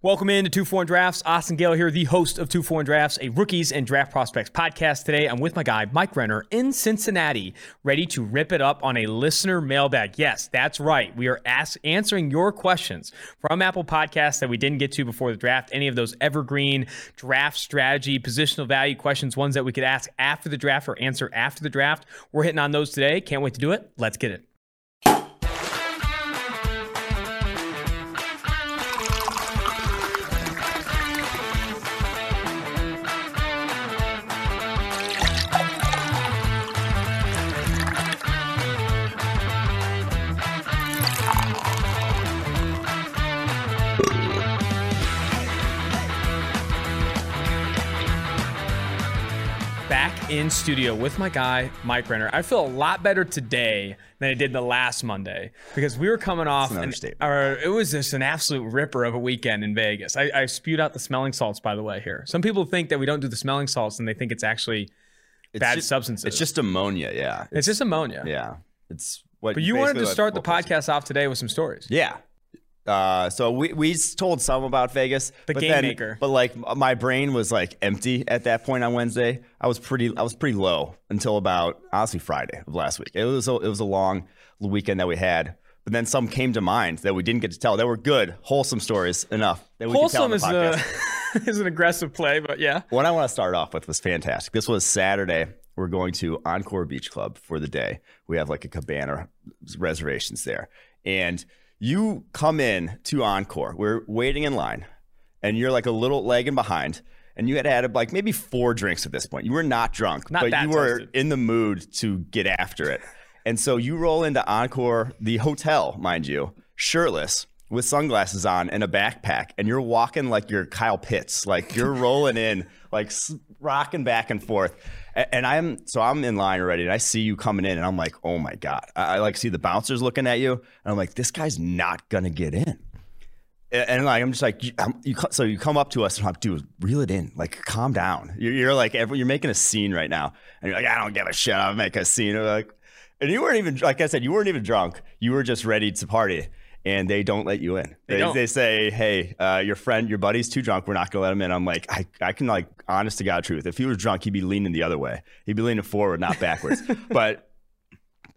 Welcome in to 2 4 Drafts. Austin Gale here, the host of 2 4 Drafts, a rookies and draft prospects podcast. Today, I'm with my guy, Mike Renner, in Cincinnati, ready to rip it up on a listener mailbag. Yes, that's right. We are ask, answering your questions from Apple Podcasts that we didn't get to before the draft. Any of those evergreen draft strategy, positional value questions, ones that we could ask after the draft or answer after the draft. We're hitting on those today. Can't wait to do it. Let's get it. In studio with my guy Mike Renner. I feel a lot better today than I did the last Monday because we were coming off an or it was just an absolute ripper of a weekend in Vegas. I, I spewed out the smelling salts by the way here. Some people think that we don't do the smelling salts and they think it's actually It's bad ju- substances. It's just ammonia. Yeah. it's just ammonia. yeah. It's what. But you wanted to start the what- podcast off today with some stories. Yeah. Uh, so we we told some about Vegas, The but game then, maker. But like my brain was like empty at that point on Wednesday. I was pretty I was pretty low until about honestly Friday of last week. It was a, it was a long weekend that we had. But then some came to mind that we didn't get to tell. That were good, wholesome stories enough that we could tell Wholesome on the is a is an aggressive play, but yeah. What I want to start off with was fantastic. This was Saturday. We're going to Encore Beach Club for the day. We have like a cabana reservations there. And you come in to Encore. We're waiting in line, and you're like a little lagging behind. And you had had like maybe four drinks at this point. You were not drunk, Not but you were toasted. in the mood to get after it. And so you roll into Encore, the hotel, mind you, shirtless with sunglasses on and a backpack, and you're walking like you're Kyle Pitts, like you're rolling in, like rocking back and forth. And I'm so I'm in line already, and I see you coming in, and I'm like, oh my god! I, I like see the bouncers looking at you, and I'm like, this guy's not gonna get in. And, and, like I'm just like you, I'm- you, so you come up to us and I'm like, dude, reel it in, like calm down. You're, you're like every, you're making a scene right now, and you're like, I don't give a shit. I'll make a scene. I'm like, and you weren't even like I said, you weren't even drunk. You were just ready to party, and they don't let you in. They They, they say, hey, uh, your friend, your buddy's too drunk. We're not gonna let him in. I'm like, I, I can like honest to God truth. If he was drunk, he'd be leaning the other way. He'd be leaning forward, not backwards. but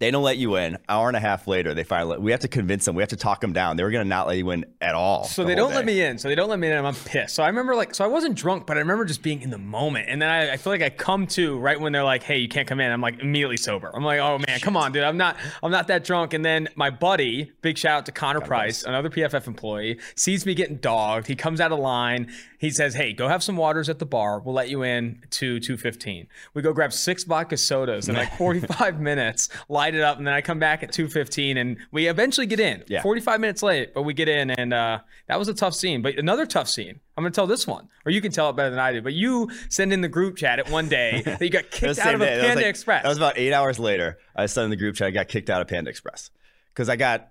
they don't let you in. Hour and a half later, they finally. We have to convince them. We have to talk them down. They were gonna not let you in at all. So the they don't let me in. So they don't let me in. I'm pissed. So I remember like, so I wasn't drunk, but I remember just being in the moment. And then I, I feel like I come to right when they're like, "Hey, you can't come in." I'm like immediately sober. I'm like, "Oh man, come on, dude. I'm not, I'm not that drunk." And then my buddy, big shout out to Connor Price, another PFF employee, sees me getting dogged. He comes out of line. He says, "Hey, go have some waters at the bar. We'll let you in to 2:15." We go grab six vodka sodas in like 45 minutes, light it up, and then I come back at 2:15, and we eventually get in. Yeah. 45 minutes late, but we get in, and uh, that was a tough scene. But another tough scene. I'm gonna tell this one, or you can tell it better than I do. But you send in the group chat at one day that you got kicked out of a day. That Panda like- Express. That was about eight hours later. I sent in the group chat. I got kicked out of Panda Express because I got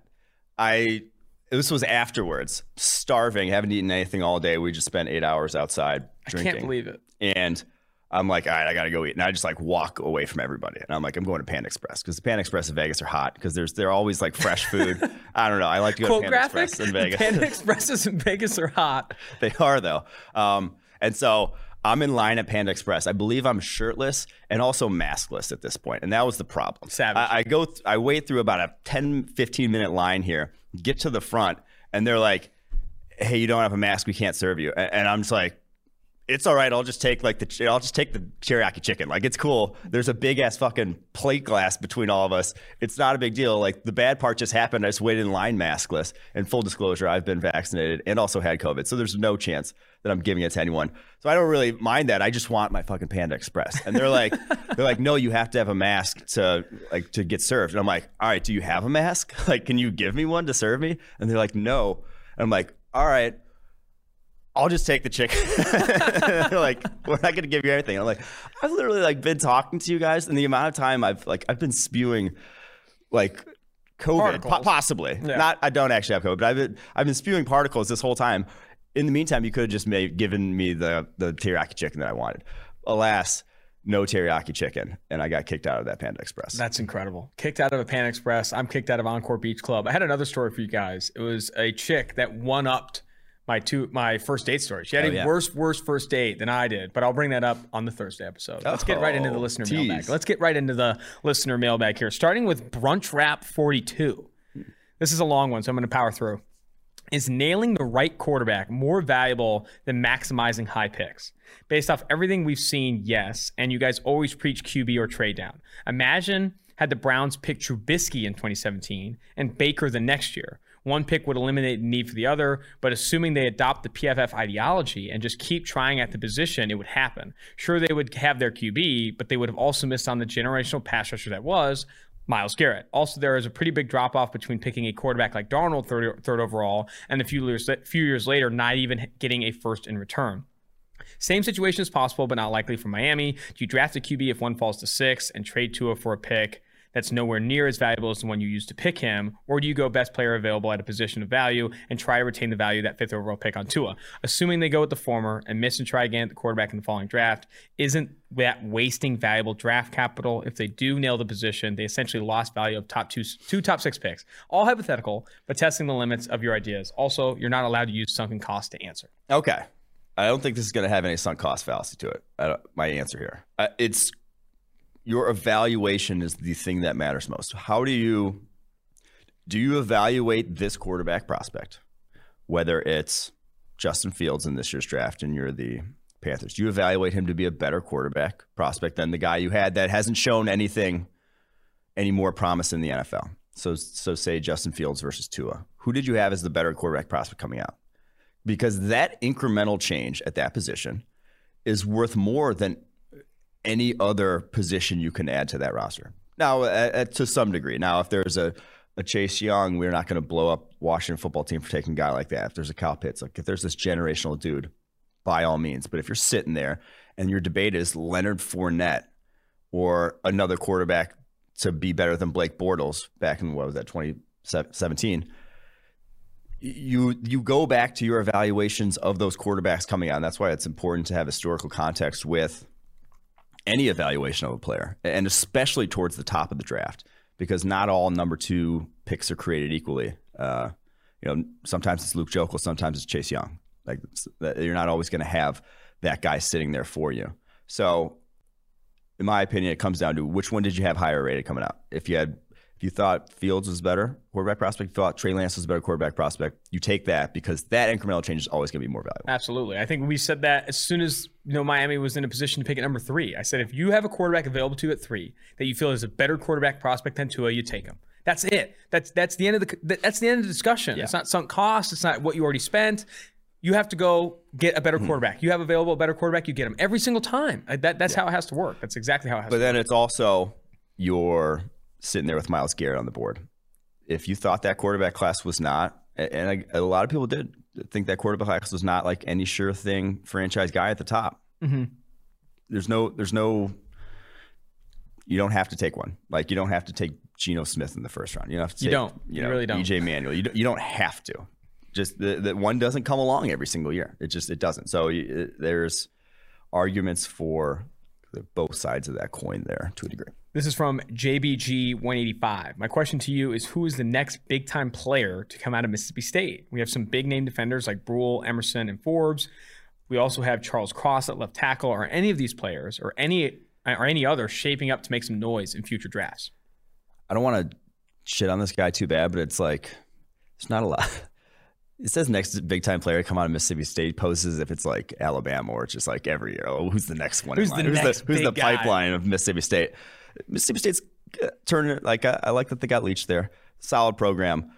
I. This was afterwards, starving, haven't eaten anything all day. We just spent eight hours outside drinking. I can't believe it. And I'm like, all right, I gotta go eat. And I just like walk away from everybody. And I'm like, I'm going to Panda Express because the Panda Express in Vegas are hot because there's they're always like fresh food. I don't know. I like to go Quote to Panda graphic: Express in Vegas. Panda Expresses in Vegas are hot. they are though. Um, and so I'm in line at Panda Express. I believe I'm shirtless and also maskless at this point, and that was the problem. Savage. I, I go, th- I wait through about a 10, 15 minute line here, get to the front, and they're like, "Hey, you don't have a mask. We can't serve you." And I'm just like. It's all right. I'll just take like the I'll just take the teriyaki chicken. Like it's cool. There's a big ass fucking plate glass between all of us. It's not a big deal. Like the bad part just happened. I just waited in line maskless. And full disclosure, I've been vaccinated and also had COVID. So there's no chance that I'm giving it to anyone. So I don't really mind that. I just want my fucking Panda Express. And they're like, they're like, no, you have to have a mask to like to get served. And I'm like, all right, do you have a mask? Like, can you give me one to serve me? And they're like, no. And I'm like, all right. I'll just take the chicken. They're like, we're not gonna give you anything. I'm like, I've literally like been talking to you guys, and the amount of time I've like I've been spewing like COVID, po- possibly. Yeah. Not I don't actually have COVID, but I've been I've been spewing particles this whole time. In the meantime, you could have just made given me the the teriyaki chicken that I wanted. Alas, no teriyaki chicken, and I got kicked out of that Panda Express. That's incredible. Kicked out of a Panda Express. I'm kicked out of Encore Beach Club. I had another story for you guys. It was a chick that one upped my two my first date story. She had Oh, a yeah. worse worse first date than I did, but I'll bring that up on the Thursday episode. Let's get right into the Oh, listener tease. mailbag. Let's get right into the listener mailbag here, starting with Brunch Wrap 42. This is a long one, so I'm going to power through. Is nailing the right quarterback more valuable than maximizing high picks? Based off everything we've seen, yes. And you guys always preach QB or trade down. Imagine had the Browns pick Trubisky in 2017 and Baker the next year. One pick would eliminate the need for the other, but assuming they adopt the PFF ideology and just keep trying at the position, it would happen. Sure, they would have their QB, but they would have also missed on the generational pass rusher that was Myles Garrett. Also, there is a pretty big drop off between picking a quarterback like Darnold third, third overall and a few years, few years later not even getting a first in return. Same situation is possible, but not likely for Miami. Do you draft a QB if one falls to six and trade Tua for a pick that's nowhere near as valuable as the one you used to pick him? Or do you go best player available at a position of value and try to retain the value of that fifth overall pick on Tua? Assuming they go with the former and miss and try again at the quarterback in the following draft, isn't that wasting valuable draft capital? If they do nail the position, they essentially lost value of top two, two top six picks. All hypothetical, but testing the limits of your ideas. Also, you're not allowed to use sunken cost to answer. Okay. I don't think this is going to have any sunk cost fallacy to it. Don't, my answer here. Uh, it's your evaluation is the thing that matters most. How do you do you evaluate this quarterback prospect, whether it's Justin Fields in this year's draft and you're the Panthers? Do you evaluate him to be a better quarterback prospect than the guy you had that hasn't shown anything any more promise in the NFL? So so say Justin Fields versus Tua. Who did you have as the better quarterback prospect coming out? because that incremental change at that position is worth more than any other position you can add to that roster. Now, to some degree. Now, if there's a, a Chase Young, we're not going to blow up Washington football team for taking a guy like that. If there's a Kyle Pitts, like if there's this generational dude, by all means. But if you're sitting there and your debate is Leonard Fournette or another quarterback to be better than Blake Bortles back in what was that 2017, you you go back to your evaluations of those quarterbacks coming on. That's why it's important to have historical context with any evaluation of a player, and especially towards the top of the draft, because not all number two picks are created equally. Uh, you know, sometimes it's Luke Joeckel, sometimes it's Chase Young. Like you're not always going to have that guy sitting there for you. So, in my opinion, it comes down to which one did you have higher rated coming out. If you had, you thought Fields was better quarterback prospect, you thought Trey Lance was a better quarterback prospect, you take that because that incremental change is always going to be more valuable. Absolutely. I think we said that as soon as you know Miami was in a position to pick at number three. I said if you have a quarterback available to you at three that you feel is a better quarterback prospect than Tua, you take him. That's it. That's that's the end of the that's the end of the discussion. It's not sunk cost. It's not what you already spent. You have to go get a better Hmm. quarterback. You have available a better quarterback. You get him every single time. That, that's how it has to work. That's exactly how it has to work. But to then it's also you're sitting there with Myles Garrett on the board. If you thought that quarterback class was not, and a, a lot of people did think that quarterback class was not like any sure thing franchise guy at the top. Mhm. There's no, there's no. You don't have to take one. Like you don't have to take Geno Smith in the first round. You don't have to. You take, don't. You know, really don't. EJ Manuel. You don't, you don't have to. Just that the one doesn't come along every single year. It just it doesn't. So you, there's arguments for both sides of that coin there to a degree. This is from JBG185. My question to you is who is the next big time player to come out of Mississippi State? We have some big name defenders like Brule, Emerson, and Forbes. We also have Charles Cross at left tackle. Are any of these players or any or any other shaping up to make some noise in future drafts? I don't want to shit on this guy too bad, but it's like it's not a lot. It says next big time player to come out of Mississippi State poses if it's like Alabama or it's just like every year. Oh, who's the next one? Who's the who's next the, who's the big guy? pipeline of Mississippi State? Mississippi State's uh, turning like I, I like that they got Leach there. Solid program,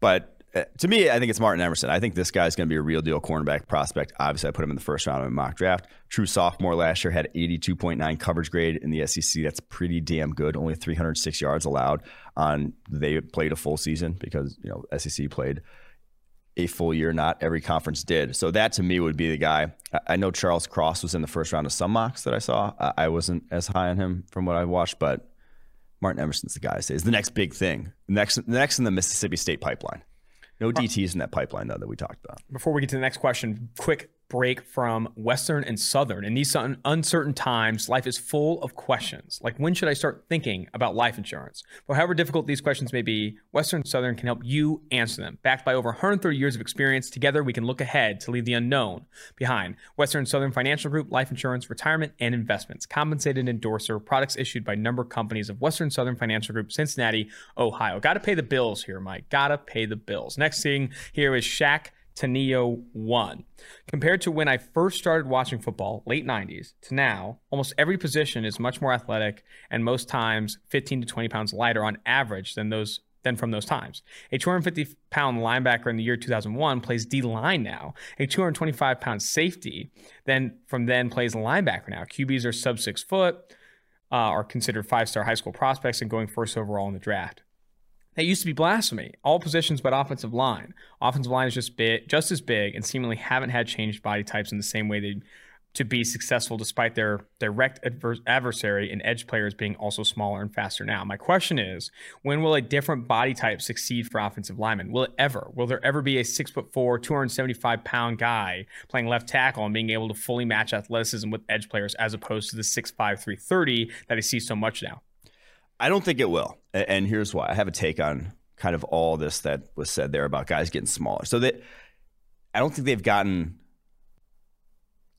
but uh, to me, I think it's Martin Emerson. I think this guy's going to be a real deal cornerback prospect. Obviously, I put him in the first round of my mock draft. True sophomore last year had 82.9 coverage grade in the SEC. That's pretty damn good. Only 306 yards allowed on. They played a full season because you know SEC played a full year. Not every conference did. So that to me would be the guy. I- know Charles Cross was in the first round of some mocks that I saw. I I wasn't as high on him from what I watched, but Martin Emerson's the guy I say is the next big thing. Next, next in the Mississippi State pipeline. No DTs in that pipeline though that we talked about. Before we get to the next question, quick break from Western and Southern. In these uncertain times, life is full of questions. Like, when should I start thinking about life insurance? But however difficult these questions may be, Western Southern can help you answer them. Backed by over 130 years of experience, together we can look ahead to leave the unknown behind. Western Southern Financial Group, life insurance, retirement, and investments. Compensated endorser, products issued by number companies of Western Southern Financial Group, Cincinnati, Ohio. Got to pay the bills here, Mike. Got to pay the bills. Next thing here is Shaq to Neo 1. Compared to when I first started watching football, late 90s, to now, almost every position is much more athletic and most times 15 to 20 pounds lighter on average than those than from those times. A 250 pound linebacker in the year 2001 plays D line now. A 225 pound safety then from then plays linebacker now. QBs are sub six foot, uh, are considered five star high school prospects and going first overall in the draft. That used to be blasphemy. All positions but offensive line. Offensive line is just big, just as big, and seemingly haven't had changed body types in the same way they to be successful despite their direct adversary and edge players being also smaller and faster now. My question is, when will a different body type succeed for offensive linemen? Will it ever? Will there ever be a six foot four, 275 pound guy playing left tackle and being able to fully match athleticism with edge players as opposed to the 6'5, 330 that I see so much now? I don't think it will. And here's why. I have a take on kind of all this that was said there about guys getting smaller. So that I don't think they've gotten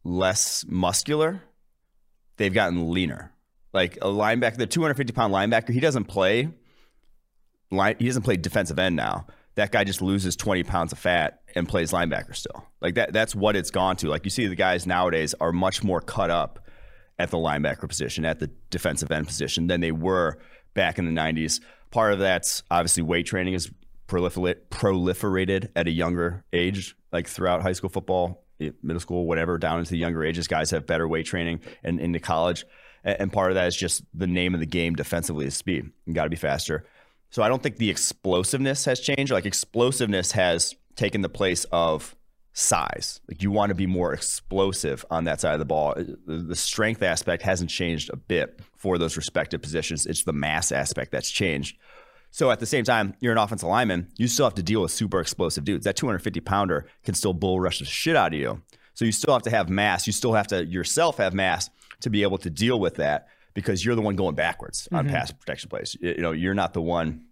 less muscular. They've gotten leaner. Like a linebacker, the 250 pound linebacker, he doesn't play he doesn't play defensive end now. That guy just loses 20 pounds of fat and plays linebacker still. Like that that's what it's gone to. Like you see the guys nowadays are much more cut up at the linebacker position, at the defensive end position than they were back in the 90s. Part of that's obviously weight training is proliferated at a younger age, like throughout high school football, eh, middle school, whatever, down into the younger ages. Guys have better weight training and into college. And part of that is just the name of the game defensively is speed. You got to be faster. So I don't think the explosiveness has changed. Like explosiveness has taken the place of size. Like you want to be more explosive on that side of the ball. The strength aspect hasn't changed a bit for those respective positions. It's the mass aspect that's changed. So at the same time, you're an offensive lineman, you still have to deal with super explosive dudes. That 250 pounder can still bull rush the shit out of you. So you still have to have mass. You still have to yourself have mass to be able to deal with that because you're the one going backwards on mm-hmm. pass protection plays. You know, you're not the one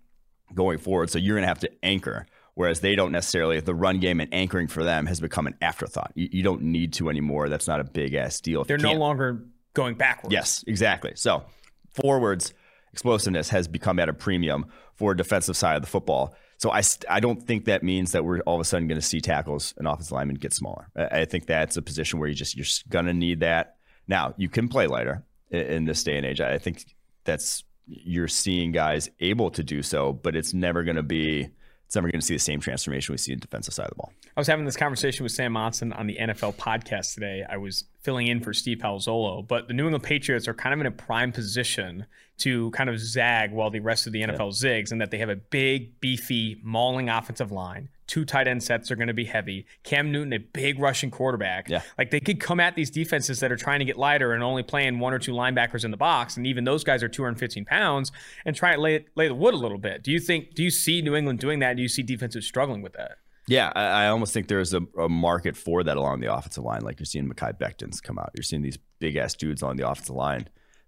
going forward. So you're going to have to anchor whereas they don't necessarily. The run game and anchoring for them has become an afterthought. You, you don't need to anymore. That's not a big ass deal. They're no longer going backwards. Yes, exactly. So forwards explosiveness has become at a premium for defensive side of the football. So I, I don't think that means that we're all of a sudden going to see tackles and offensive linemen get smaller. I, I think that's a position where you just you're going to need that. Now you can play lighter in, in this day and age. I think that's you're seeing guys able to do so, but it's never going to be it's never going to see the same transformation we see in the defensive side of the ball. I was having this conversation with Sam Monson on the NFL podcast today. I was filling in for Steve Palazzolo, but the New England Patriots are kind of in a prime position to kind of zag while the rest of the NFL yep. zigs, and that they have a big, beefy, mauling offensive line, two tight end sets are going to be heavy. Cam Newton, a big rushing quarterback. Yeah. Like they could come at these defenses that are trying to get lighter and only playing one or two linebackers in the box, and even those guys are 215 pounds, and try to lay lay the wood a little bit. Do you think? Do you see New England doing that? Do you see defenses struggling with that? Yeah, I, I almost think there's a, a, market for that along the offensive line. Like you're seeing Mekhi Becton's come out. You're seeing these big ass dudes on the offensive line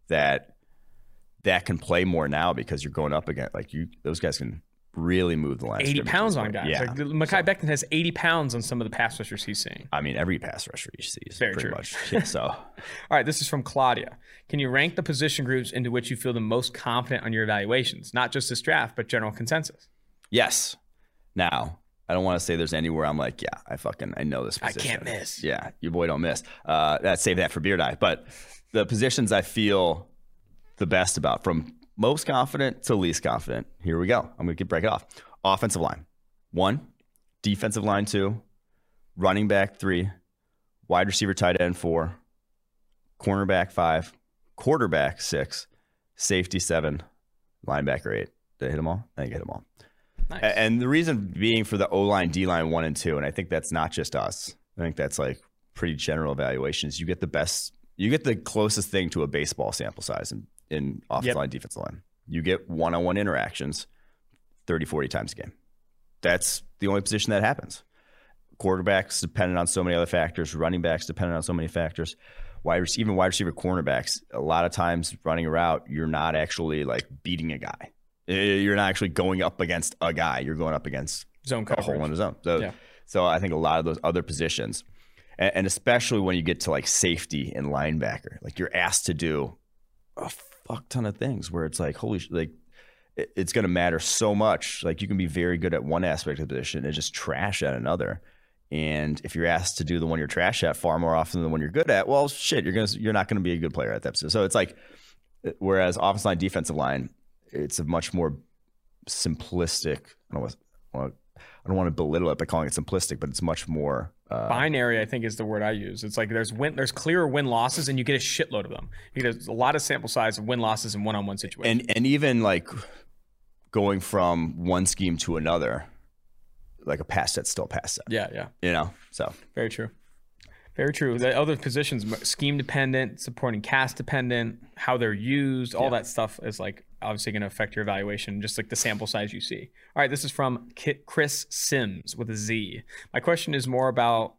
that that can play more now because you're going up against like you those guys can really move the line. 80 pounds on guys. Yeah. Like, Mekhi so, Becton has 80 pounds on some of the pass rushers he's seeing. I mean, every pass rusher he sees. Very pretty true. much. Yeah, so, all right, this is from Claudia. Can you rank the position groups into which you feel the most confident on your evaluations, not just this draft, but general consensus? Yes. Now, I don't want to say there's anywhere I'm like, yeah, I fucking I know this position. I can't miss. Yeah, your boy don't miss. Uh, that save that for Beard Eye. But the positions I feel the best about from most confident to least confident. Here we go. I'm going to break it off. Offensive line, one. Defensive line, two. Running back, three. Wide receiver, tight end, four. Cornerback, five. Quarterback, six. Safety, seven. Linebacker, eight. Did I hit them all? I think I hit them all. Nice. And the reason being for the O line, D line, one and two, and I think that's not just us. I think that's like pretty general evaluations. You get the best, you get the closest thing to a baseball sample size in in offensive yep. line, defensive line. You get one on one interactions 30, 40 times a game. That's the only position that happens. quarterbacks dependent on so many other factors, running backs dependent on so many factors. Wide even wide receiver cornerbacks, a lot of times running a route, you're not actually like beating a guy. Eh, you're not actually going up against a guy. You're going up against zone coverage. a hole in the zone. So, yeah. so I think a lot of those other positions, and, and especially when you get to like safety and linebacker, like you're asked to do a fuck ton of things where it's like holy shit like it's going to matter so much. Like you can be very good at one aspect of the position and just trash at another. And if you're asked to do the one you're trash at far more often than the one you're good at, well, shit, you're gonna you're not gonna be a good player at that position. So it's like, uh, whereas offensive line, defensive line, it's a much more simplistic. I don't want I don't want to belittle it by calling it simplistic, but it's much more uh, binary. I think is the word I use. It's like there's win, there's clear win losses, and you get a shitload of them. You get a lot of sample size of win losses in one on one situations. And and even like going from one scheme to another, like a pass set, still pass set. Yeah, yeah. You know, so very true. Very true. The other positions, scheme dependent, supporting cast dependent, how they're used, all yeah. that stuff is like obviously going to affect your evaluation, just like the sample size you see. All right, this is from Chris Sims with a Z. My question is more about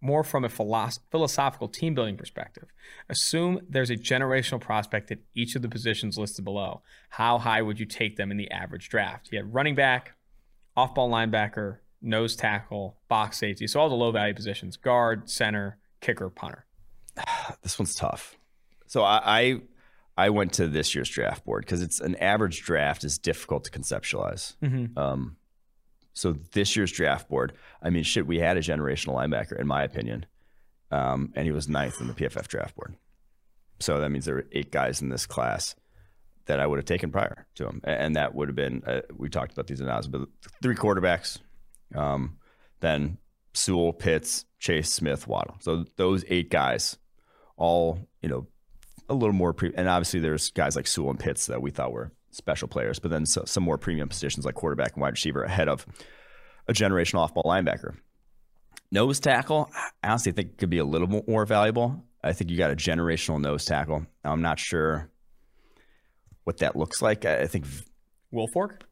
more from a philosophical team building perspective. Assume there's a generational prospect at each of the positions listed below. How high would you take them in the average draft? You had running back, off ball linebacker, nose tackle, box safety. So all the low value positions guard, center, kicker, punter. This one's tough. So I, I, I went to this year's draft board because it's an average draft is difficult to conceptualize. Mm-hmm. Um, so this year's draft board, I mean, shit, we had a generational linebacker, in my opinion, um, and he was ninth in the PFF draft board. So that means there were eight guys in this class that I would have taken prior to him, and that would have been uh, we talked about these announcements, but three quarterbacks, um, then Sewell, Pitts, Chase, Smith, Waddle. So those eight guys, all you know, a little more pre, and obviously there's guys like Sewell and Pitts that we thought were special players, but then so, some more premium positions like quarterback and wide receiver ahead of a generational off ball linebacker. Nose tackle, I honestly think could be a little more valuable. I think you got a generational nose tackle. I'm not sure what that looks like. I think Wilfork.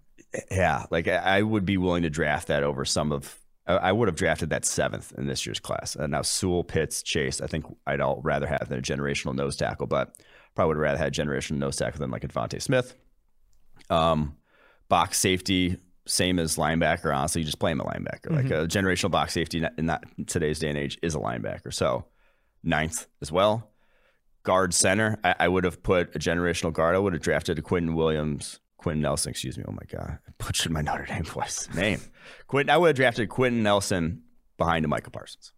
Yeah, like I would be willing to draft that over some of. I would have drafted that seventh in this year's class. And now Sewell, Pitts, Chase. I think I'd all rather have than a generational nose tackle, but probably would have rather had a generational nose tackle than like DeVonta Smith. Um, box safety, same as linebacker. Honestly, you just play him a linebacker. Mm-hmm. Like a generational box safety in that today's day and age is a linebacker. So ninth as well. Guard center, I, I would have put a generational guard. I would have drafted a Quinton Williams, Quenton Nelson. Excuse me. Oh my god, I butchered my Notre Dame voice name. Quenton. I would have drafted Quenton Nelson behind Micah Parsons.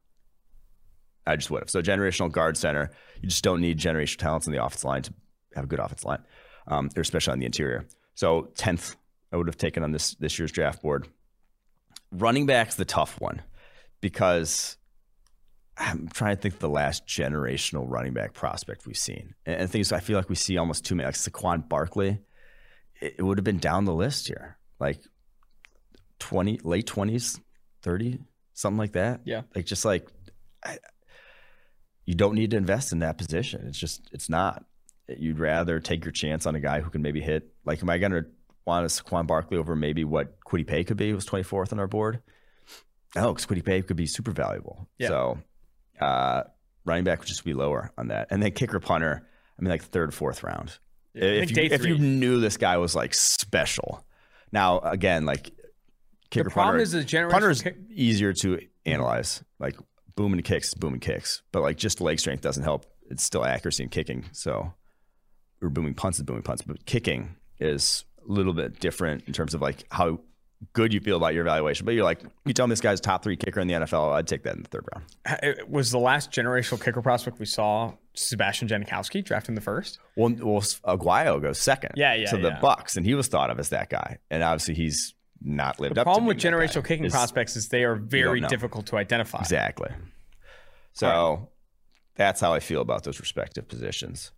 I just would have. So generational guard center. You just don't need generational talents in the offensive line to have a good offensive line, um, especially on the interior. So 10th, I would have taken on this this year's draft board. Running back's the tough one because I'm trying to think the last generational running back prospect we've seen. And, and things I feel like we see almost too many, like Saquon Barkley. It, would have been down the list here, like 20, late 20s, 30, something like that. Yeah. Like just like, I, you don't need to invest in that position. It's just, it's not you'd rather take your chance on a guy who can maybe hit. Like, am I going to want a Saquon Barkley over maybe what Kwity Paye could be? It was 24th on our board. Oh, because Kwity Paye could be super valuable. Yeah. So, uh, running back would just be lower on that. And then kicker punter, I mean, like third, fourth round. Yeah, if, you, if you knew this guy was like special. Now, again, like kicker the problem punter, is the generation punter is kick- easier to analyze. Like booming kicks, is booming kicks, but like just leg strength doesn't help. It's still accuracy in kicking. So or booming punts is booming punts, but kicking is a little bit different in terms of like how good you feel about your evaluation. But you're like, you tell me this guy's top three kicker in the NFL, I'd take that in the third round. It was the last generational kicker prospect we saw Sebastian Janikowski drafting the first. Well, well, Aguayo goes second. Yeah, yeah. To the yeah. Bucks, and he was thought of as that guy, and obviously he's not lived the up. The problem with generational kicking is, prospects is they are very difficult to identify. Exactly. So right. that's how I feel about those respective positions.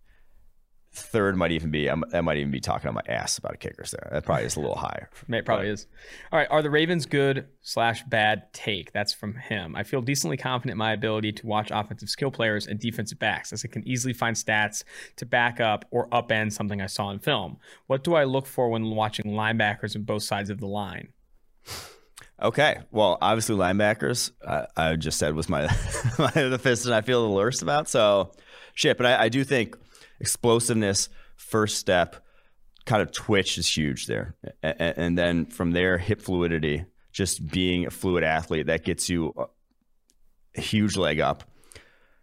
Third might even be that might even be talking on my ass about a kicker. So that probably is a little higher. it probably but. is. All right, are the Ravens good slash bad take? That's from him. I feel decently confident in my ability to watch offensive skill players and defensive backs, as I can easily find stats to back up or upend something I saw in film. What do I look for when watching linebackers on both sides of the line? Okay. Well, obviously linebackers. I, I just said was my, my the position I feel the worst about. So shit. But I, I do think explosiveness, first step, kind of twitch is huge there, and, then from there, hip fluidity. Just being a fluid athlete that gets you a huge leg up.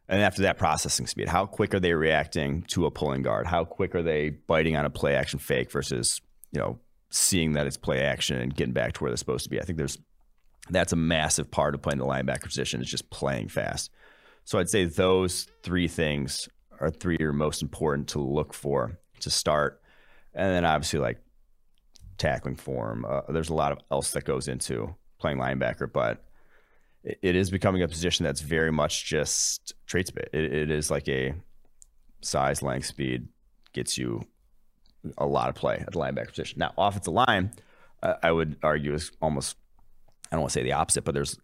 And after that, processing speed. How quick are they reacting to a pulling guard? How quick are they biting on a play action fake versus, you know, seeing that it's play action and getting back to where they're supposed to be? I think there's that's a massive part of playing the linebacker position is just playing fast. So I'd say those three things are three are most important to look for to start. And then obviously like tackling form. Uh, there's a lot of else that goes into playing linebacker, but it is becoming a position that's very much just traits. It, it is like a size, length, speed gets you a lot of play at the linebacker position. Now, offensive line, uh, I would argue is almost I don't want to say the opposite, but there's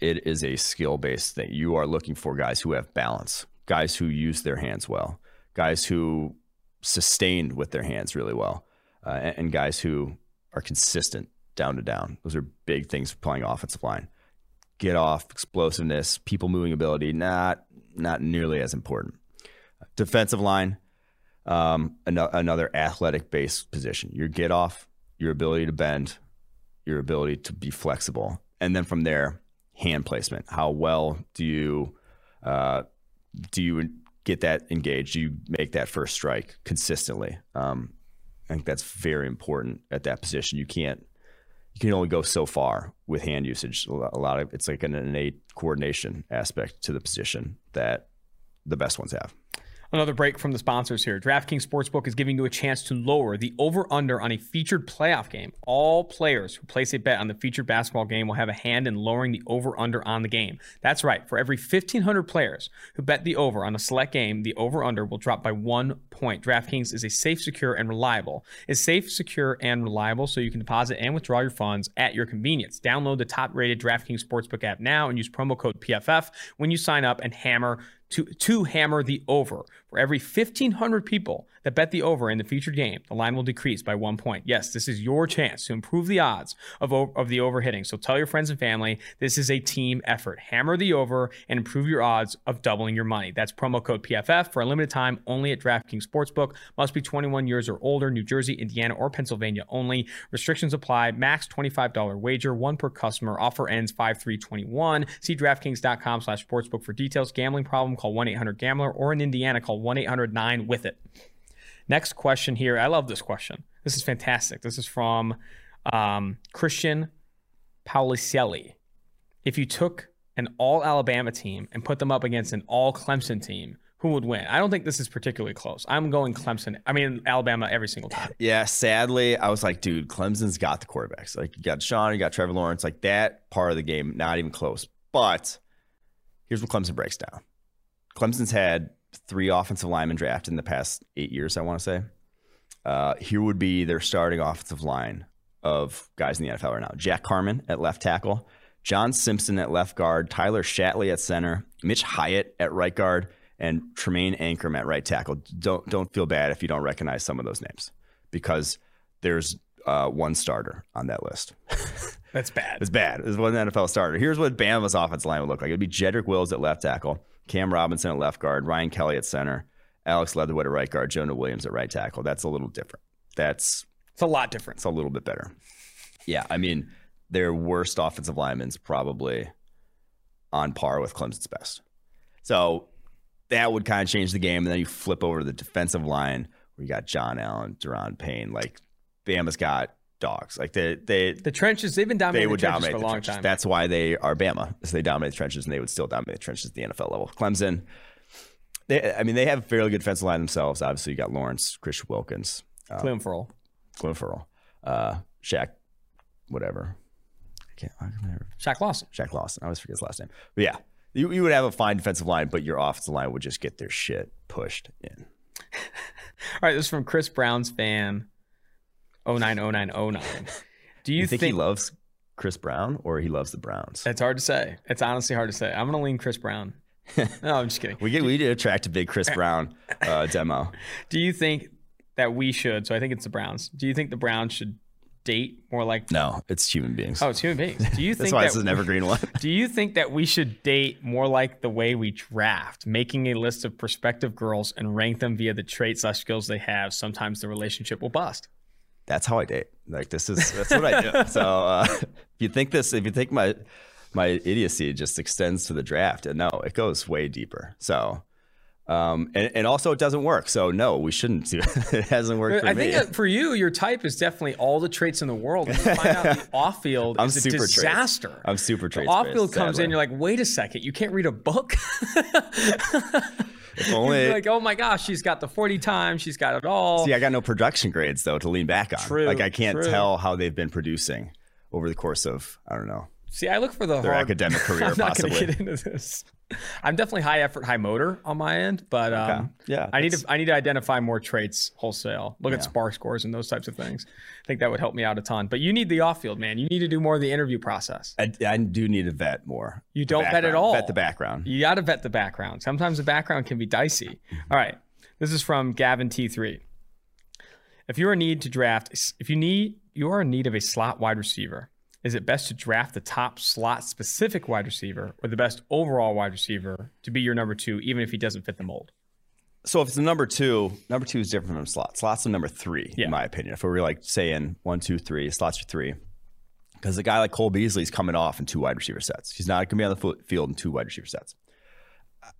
it is a skill based thing. You are looking for guys who have balance, guys who use their hands well, guys who sustained with their hands really well, uh, and, and guys who are consistent down to down. Those are big things for playing offensive line get off, explosiveness, people moving ability, not not nearly as important. Defensive line, um, another athletic based position. Your get off, your ability to bend, your ability to be flexible, and then from there, hand placement. How well do you uh, do you get that engaged? Do you make that first strike consistently? Um, I think that's very important at that position. You can't you can only go so far with hand usage. A lot of it's like an innate coordination aspect to the position that the best ones have. Another break from the sponsors here. DraftKings Sportsbook is giving you a chance to lower the over under on a featured playoff game. All players who place a bet on the featured basketball game will have a hand in lowering the over under on the game. That's right. For every 1,500 players who bet the over on a select game, the over under will drop by one point. DraftKings is a safe, secure, and reliable. It's safe, secure, and reliable so you can deposit and withdraw your funds at your convenience. Download the top rated DraftKings Sportsbook app now and use promo code PFF when you sign up and hammer to, to hammer the over. For every 1,500 people that bet the over in the featured game, the line will decrease by one point. Yes, this is your chance to improve the odds of, of the over hitting. So tell your friends and family this is a team effort. Hammer the over and improve your odds of doubling your money. That's promo code PFF for a limited time only at DraftKings Sportsbook. Must be 21 years or older, New Jersey, Indiana, or Pennsylvania only. Restrictions apply. Max $25 wager, one per customer. Offer ends 5-3-21. See DraftKings.com slash sportsbook for details. Gambling problem, call 1-800-GAMBLER or in Indiana, call 1-800-9-WITH-IT. Next question here. I love this question. This is fantastic. This is from um, Christian Paulicelli. If you took an all Alabama team and put them up against an all Clemson team, who would win? I don't think this is particularly close. I'm going Clemson. I mean Alabama every single time. Yeah, sadly, I was like, dude, Clemson's got the quarterbacks. Like you got Sean, you got Trevor Lawrence. Like that part of the game, not even close. But here's what Clemson breaks down. Clemson's had three offensive linemen drafted in the past eight years, I want to say. Uh, here would be their starting offensive line of guys in the NFL right now Jack Carman at left tackle, John Simpson at left guard, Tyler Shatley at center, Mitch Hyatt at right guard, and Tremaine Anchrum at right tackle. Don't don't feel bad if you don't recognize some of those names because there's uh, one starter on that list. That's bad. it's bad. There's one NFL starter. Here's what Bama's offensive line would look like. It'd be Jedrick Wills at left tackle, Cam Robinson at left guard, Ryan Kelly at center, Alex Leatherwood at right guard, Jonah Williams at right tackle. That's a little different. That's it's a lot different. It's a little bit better. Yeah, I mean, their worst offensive lineman's probably on par with Clemson's best. So that would kind of change the game. And then you flip over to the defensive line where you got John Allen, Daron Payne. Like Bama's got dogs. Like they, they the trenches. They've been dominating. They would the dominate for a long trenches. time. That's why they are Bama. So they dominate the trenches, and they would still dominate the trenches at the NFL level. Clemson. They, I mean, they have a fairly good defensive line themselves. Obviously, you got Lawrence, Christian Wilkins, um, Clem Ferrell, Clem Ferrell, uh, Shaq, whatever. I can't. I can never. Shaq Lawson. Shaq Lawson. I always forget his last name. But yeah, you, you would have a fine defensive line, but your offensive line would just get their shit pushed in. All right, this is from Chris Brown's fan. 090909. Do you, you think, think, he loves Chris Brown or he loves the Browns? It's hard to say. It's honestly hard to say. I'm gonna lean Chris Brown. no, I'm just kidding. we get we did attract a big Chris Brown uh, demo. Do you think that we should? So I think it's the Browns. Do you think the Browns should date more like? No, it's human beings. Oh, it's human beings. Do you think That's why that is an evergreen one. Do you think that we should date more like the way we draft, making a list of prospective girls and rank them via the traits slash skills they have? Sometimes the relationship will bust. That's how I date. Like this is that's what I do. So uh, if you think this, if you think my my idiocy just extends to the draft, and no, it goes way deeper. So. Um, and, and also it doesn't work. So no, we shouldn't do it. it hasn't worked for I me. think that for you, your type is definitely all the traits in the world. And you find out the off field I'm is a super traits. disaster. I'm super traits. Off field comes in, you're like, wait a second, you can't read a book. If only like, oh my gosh, she's got the 40 times, she's got it all. See, I got no production grades though to lean back on. True, like I can't true. tell how they've been producing over the course of I don't know. See, I look for the Their hard, academic career, I'm not going to possibly. get into this. I'm definitely high effort, high motor on my end, but um, Yeah, I need to I need to identify more traits wholesale. Look at SPARQ scores and those types of things. I think that would help me out a ton. But you need the off field, man. You need to do more of the interview process. I, I do need to vet more. You don't vet at all. Vet the background. You got to vet the background. Sometimes the background can be dicey. All right. This is from Gavin T3. If you're in need to draft, if you need, you are in need of a slot wide receiver. Is it best to draft the top slot specific wide receiver or the best overall wide receiver to be your number two, even if he doesn't fit the mold? So if it's a number two, number two is different from slot. Slot's a number three, Yeah. in my opinion. If we were like saying one, two, three, slots are three. Because a guy like Cole Beasley's coming off in two wide receiver sets. He's not going to be on the field in two wide receiver sets.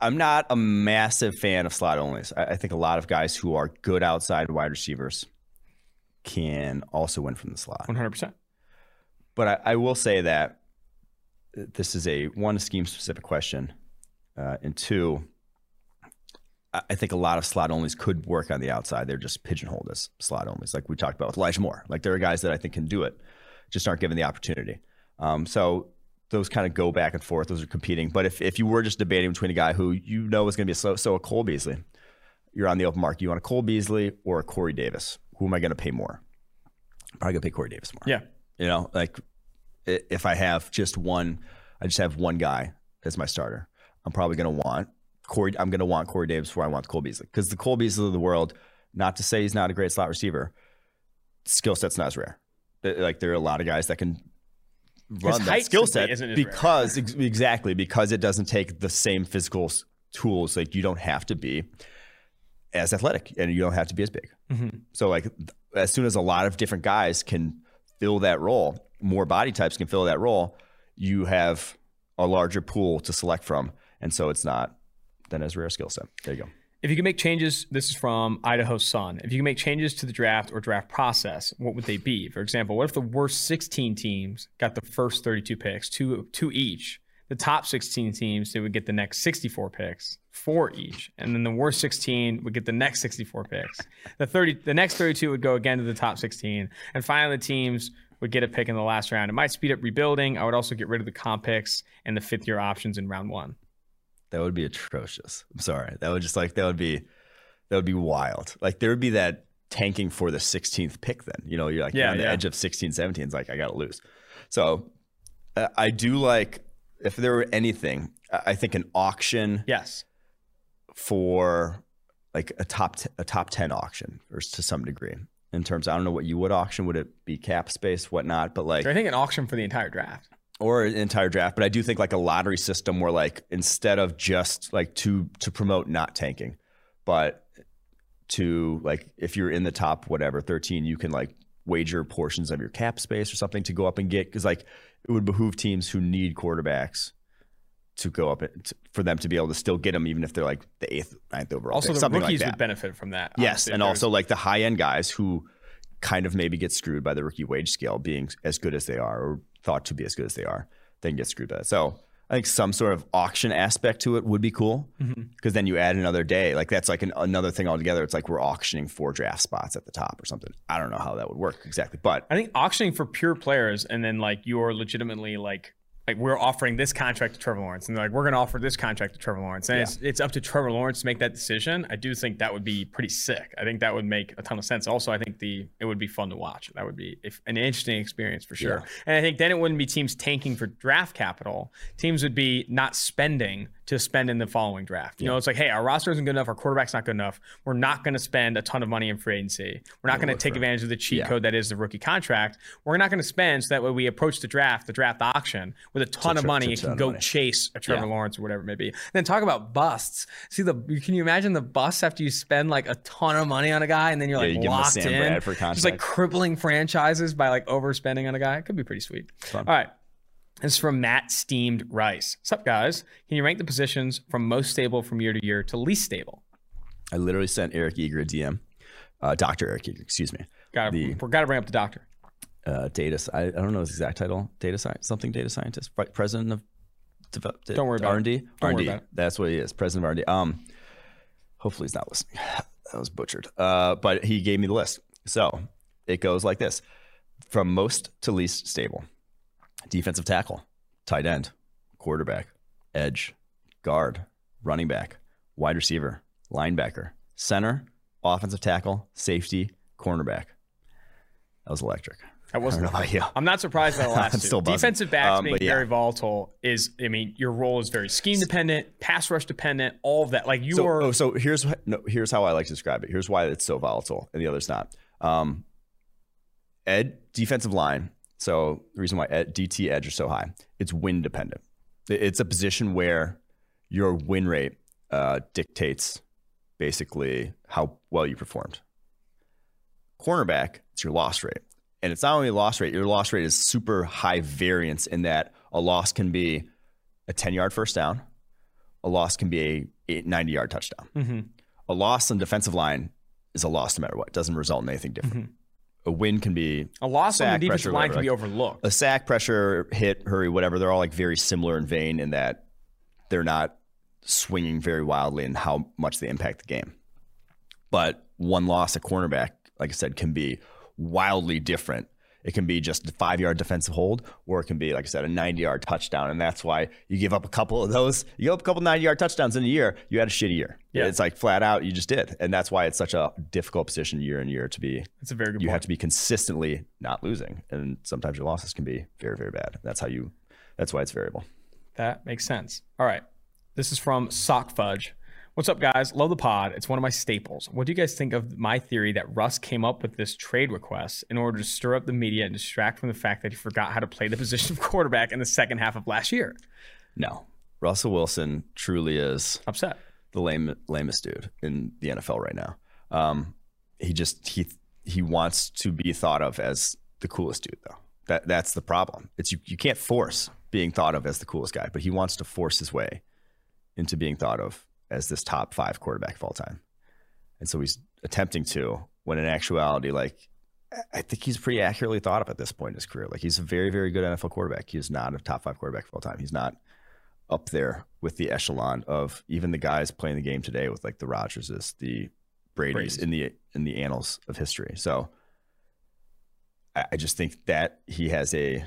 I'm not a massive fan of slot onlys. I, I think a lot of guys who are good outside wide receivers can also win from the slot. 100%. But I, I will say that this is a one scheme specific question, uh, and two, I think a lot of slot onlys could work on the outside. They're just pigeonholed as slot onlys, like we talked about with Elijah Moore. Like there are guys that I think can do it, just aren't given the opportunity. Um, so those kind of go back and forth. Those are competing. But if, if you were just debating between a guy who you know is going to be a slow, so a Cole Beasley, you're on the open market. You want a Cole Beasley or a Corey Davis? Who am I going to pay more? Probably going to pay Corey Davis more. Yeah. You know, like if I have just one, I just have one guy as my starter. I'm probably going to want Corey. I'm going to want Corey Davis before I want Cole Beasley because the Cole Beasley of the world. Not to say he's not a great slot receiver, skill set's not as rare. Like there are a lot of guys that can run that skill set because ex- exactly because it doesn't take the same physical tools. Like you don't have to be as athletic and you don't have to be as big. So like as soon as a lot of different guys can fill that role, more body types can fill that role, you have a larger pool to select from. And so it's not then as rare a skill set. There you go. If you can make changes, this is from Idaho Sun. If you can make changes to the draft or draft process, what would they be? For example, what if the worst 16 teams got the first 32 picks, two two each? The top 16 teams they would get the next 64 picks, four each, and then the worst 16 would get the next 64 picks. The 30, the next 32 would go again to the top 16, and finally the teams would get a pick in the last round. It might speed up rebuilding. I would also get rid of the comp picks and the fifth year options in round one. That would be atrocious. I'm sorry. That would just like that would be that would be wild. Like there would be that tanking for the 16th pick then. You know, you're like Yeah, you're on the yeah. edge of 16, 17. It's like I got to lose. So uh, I do like if there were anything, I think an auction Yes. for like a top t- a top 10 auction or to some degree in terms I don't know what you would auction would it be cap space whatnot but like I think an auction for the entire draft. or an entire draft but I do think like a lottery system where like instead of just like to to promote not tanking but to like if you're in the top whatever 13 you can like wager portions of your cap space or something to go up and get because like it would behoove teams who need quarterbacks to go up and, to, for them to be able to still get them even if they're like the eighth ninth overall Also, pick, the something rookies like would benefit from that. Yes, and also like the high end guys who kind of maybe get screwed by the rookie wage scale being as good as they are or thought to be as good as they are, then get screwed by that. So I think some sort of auction aspect to it would be cool because Mm-hmm. then you add another day. Like that's like an, another thing altogether. It's like we're auctioning four draft spots at the top or something. I don't know how that would work exactly, but I think auctioning for pure players, and then like you're legitimately like like we're offering this contract to Trevor Lawrence, and they're like we're going to offer this contract to Trevor Lawrence, and Yeah. it's it's up to Trevor Lawrence to make that decision. I do think that would be pretty sick. I think that would make a ton of sense. Also, I think the it would be fun to watch. That would be if, an interesting experience for sure. Yeah. And I think then it wouldn't be teams tanking for draft capital. Teams would be not spending to spend in the following draft. You yeah. know, it's like, hey, our roster isn't good enough, our quarterback's not good enough. We're not going to spend a ton of money in free agency. We're not going to take advantage of the cheat yeah. code that is the rookie contract. We're not going to spend so that way we approach the draft, the draft auction with a ton of money and can go money. chase a Trevor yeah. Lawrence or whatever it may be. And then talk about busts. See the can you imagine the busts after you spend like a ton of money on a guy and then you're like you locked in, for contracts, just like crippling franchises by like overspending on a guy. It could be pretty sweet. All right. This is from Matt Steamed Rice. What's up, guys? Can you rank the positions from most stable from year to year to least stable? I literally sent Eric Eager a DM, uh, Dr. Eric Eager, excuse me. Got to got to bring up the doctor. Uh, data, I, I don't know his exact title. Data science, something data scientist, right, president of. Develop, don't worry about R&D. It. Don't R&D. Worry about it. That's what he is, president of R&D. Um, hopefully he's not listening. That was butchered. Uh, but he gave me the list. So it goes like this: from most to least stable defensive tackle, tight end, quarterback, edge, guard, running back, wide receiver, linebacker, center, offensive tackle, safety, cornerback. That was electric. I wasn't. I about you. I'm not surprised by the last two. Defensive backs um, being yeah. very volatile is, I mean, your role is very scheme dependent, pass rush dependent, all of that. Like you so, are. Oh, so here's no, here's how I like to describe it. Here's why it's so volatile and the other's not. Um, ed defensive line so the reason why DT edge is so high, it's win dependent. It's a position where your win rate uh, dictates basically how well you performed. Cornerback, it's your loss rate. And it's not only loss rate, your loss rate is super high variance in that a loss can be a 10 yard first down, a loss can be a 90 yard touchdown. Mm-hmm. A loss on defensive line is a loss no matter what. It doesn't result in anything different. Mm-hmm a win can be a loss on the defensive line can be overlooked. A sack, pressure, hit, hurry, whatever. They're all like very similar in vein in that they're not swinging very wildly in how much they impact the game. But one loss a cornerback, like I said, can be wildly different it can be just a five yard defensive hold, or it can be, like I said, a 90 yard touchdown. And that's why you give up a couple of those. You give up a couple 90 yard touchdowns in a year, you had a shitty year. Yeah. It's like flat out, you just did. And that's why it's such a difficult position year in year to be. It's a very good You point. have to be consistently not losing. And sometimes your losses can be very, very bad. That's how you, that's why it's variable. That makes sense. All right. This is from Sock Fudge. What's up, guys? Love the pod. It's one of my staples. What do you guys think of my theory that Russ came up with this trade request in order to stir up the media and distract from the fact that he forgot how to play the position of quarterback in the second half of last year? No. Russell Wilson truly is upset. The lame, lamest dude in the NFL right now. Um, he just he he wants to be thought of as the coolest dude though. That that's the problem. It's you you can't force being thought of as the coolest guy, but he wants to force his way into being thought of as this top five quarterback of all time. And so he's attempting to, when in actuality, like, I think he's pretty accurately thought of at this point in his career. Like, he's a very, very good NFL quarterback. He is not a top five quarterback of all time. He's not up there with the echelon of even the guys playing the game today with like the Rodgerses, the Brady's, Brady's. in the in the annals of history. So I, I just think that he has a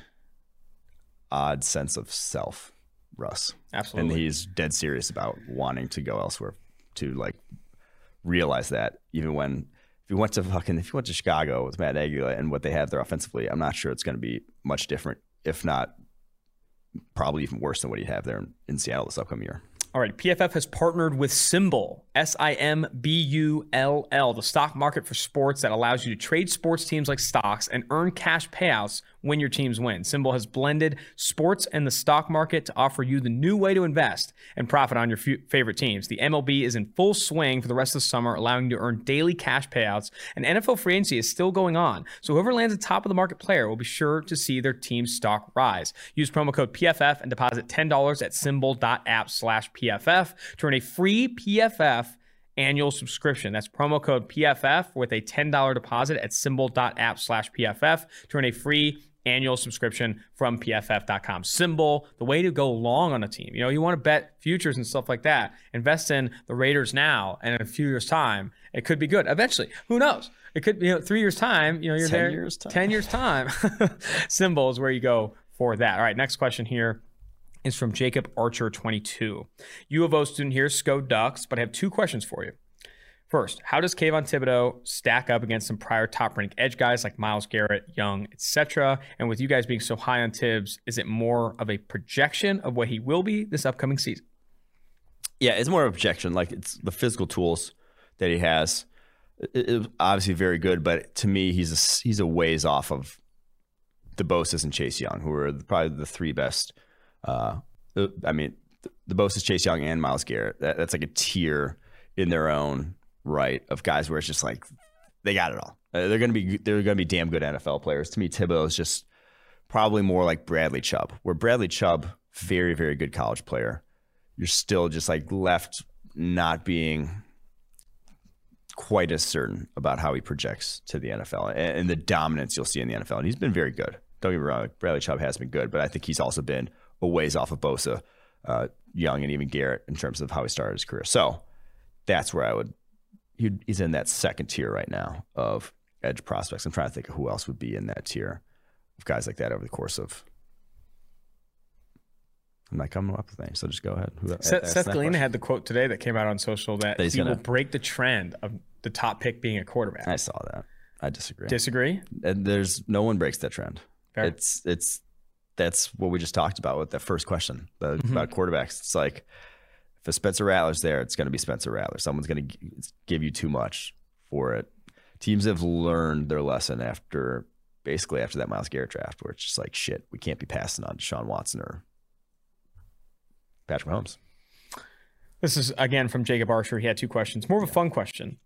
odd sense of self Russ. Absolutely. And he's dead serious about wanting to go elsewhere to like realize that even when if you went to fucking if you went to Chicago with Matt Nagy and what they have there offensively, I'm not sure it's going to be much different, if not probably even worse than what you have there in, in Seattle this upcoming year. All right, PFF has partnered with SimBull, S I M B U L L, the stock market for sports that allows you to trade sports teams like stocks and earn cash payouts when your teams win. SimBull has blended sports and the stock market to offer you the new way to invest and profit on your f- favorite teams. The MLB is in full swing for the rest of the summer, allowing you to earn daily cash payouts, and NFL free agency is still going on. So whoever lands a top of the market player will be sure to see their team's stock rise. Use promo code PFF and deposit $10 at simbull.app slash PFF to earn a free PFF annual subscription. That's promo code PFF with a $10 deposit at simbull.app slash PFF to earn a free annual subscription from pff.com. SimBull the way to go long on a team. You know, you want to bet futures and stuff like that. Invest in the Raiders now, and in a few years' time, it could be good. Eventually, who knows? It could be you know, three years' time. You know, you're 10 there. Years time. Ten years time. SimBull is where you go for that. All right, next question here is from Jacob Archer 22. U of O student here, SCO Ducks, but I have two questions for you. First, how does Kayvon Thibodeaux stack up against some prior top-ranked edge guys like Myles Garrett, Young, etc.? And with you guys being so high on Tibbs, is it more of a projection of what he will be this upcoming season? Yeah, it's more of a projection. Like it's the physical tools that he has. It, it, obviously very good, but to me, he's a, he's a ways off of the Bosa's and Chase Young, who are probably the three best. Uh, I mean, the Bosa's, Chase Young, and Myles Garrett. That, that's like a tier in their own right of guys where it's just like they got it all. Uh, they're gonna be they're gonna be damn good NFL players. To me, Thibodeaux is just probably more like Bradley Chubb, where Bradley Chubb, very very good college player. You're still just like left not being quite as certain about how he projects to the NFL and, and the dominance you'll see in the NFL. And he's been very good. Don't get me wrong, Bradley Chubb has been good, but I think he's also been a ways off of Bosa, uh, Young, and even Garrett in terms of how he started his career. So that's where I would. He's in that second tier right now of edge prospects. I'm trying to think of who else would be in that tier of guys like that over the course of. I'm not coming up with names, so just go ahead. Who, Seth, Seth Galina had the quote today that came out on social that, that he gonna, will break the trend of the top pick being a quarterback. I saw that. I disagree. Disagree? And there's no one breaks that trend. Fair. It's it's that's what we just talked about with the first question the, mm-hmm. about quarterbacks. It's like if a Spencer Rattler's there, it's going to be Spencer Rattler. Someone's going to give you too much for it. Teams have learned their lesson after basically after that Myles Garrett draft, where it's just like shit, we can't be passing on Sean Watson or Patrick Mahomes. This is again from Jacob Archer. He had two questions. More of a fun question.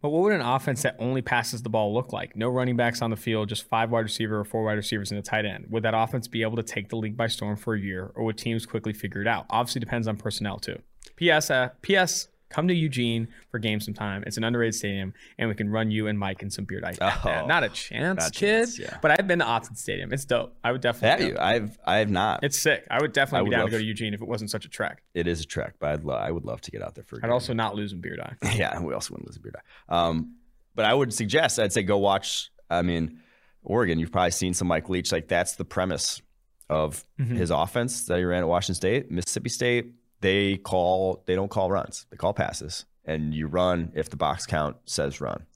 But what would an offense that only passes the ball look like? No running backs on the field, just five wide receiver or four wide receivers and a tight end. Would that offense be able to take the league by storm for a year, or would teams quickly figure it out? Obviously, depends on personnel too. P.S. Uh, P.S come to Eugene for games sometime. It's an underrated stadium, and we can run you and Mike and some beard ice. Oh, not a chance, not kid. Chance, yeah. But I've been to Autzen Stadium. It's dope. I would definitely. Have you? I've I have not. It's sick. I would definitely I would be down to go to Eugene if it wasn't such a trek. It is a trek, but I'd lo- I would love to get out there for. I'd also not lose in beard die. yeah, we also wouldn't lose in beard die. Um, but I would suggest I'd say go watch. I mean, Oregon. You've probably seen some Mike Leach. Like that's the premise of mm-hmm. his offense that he ran at Washington State, Mississippi State. They call they don't call runs. They call passes and you run if the box count says run.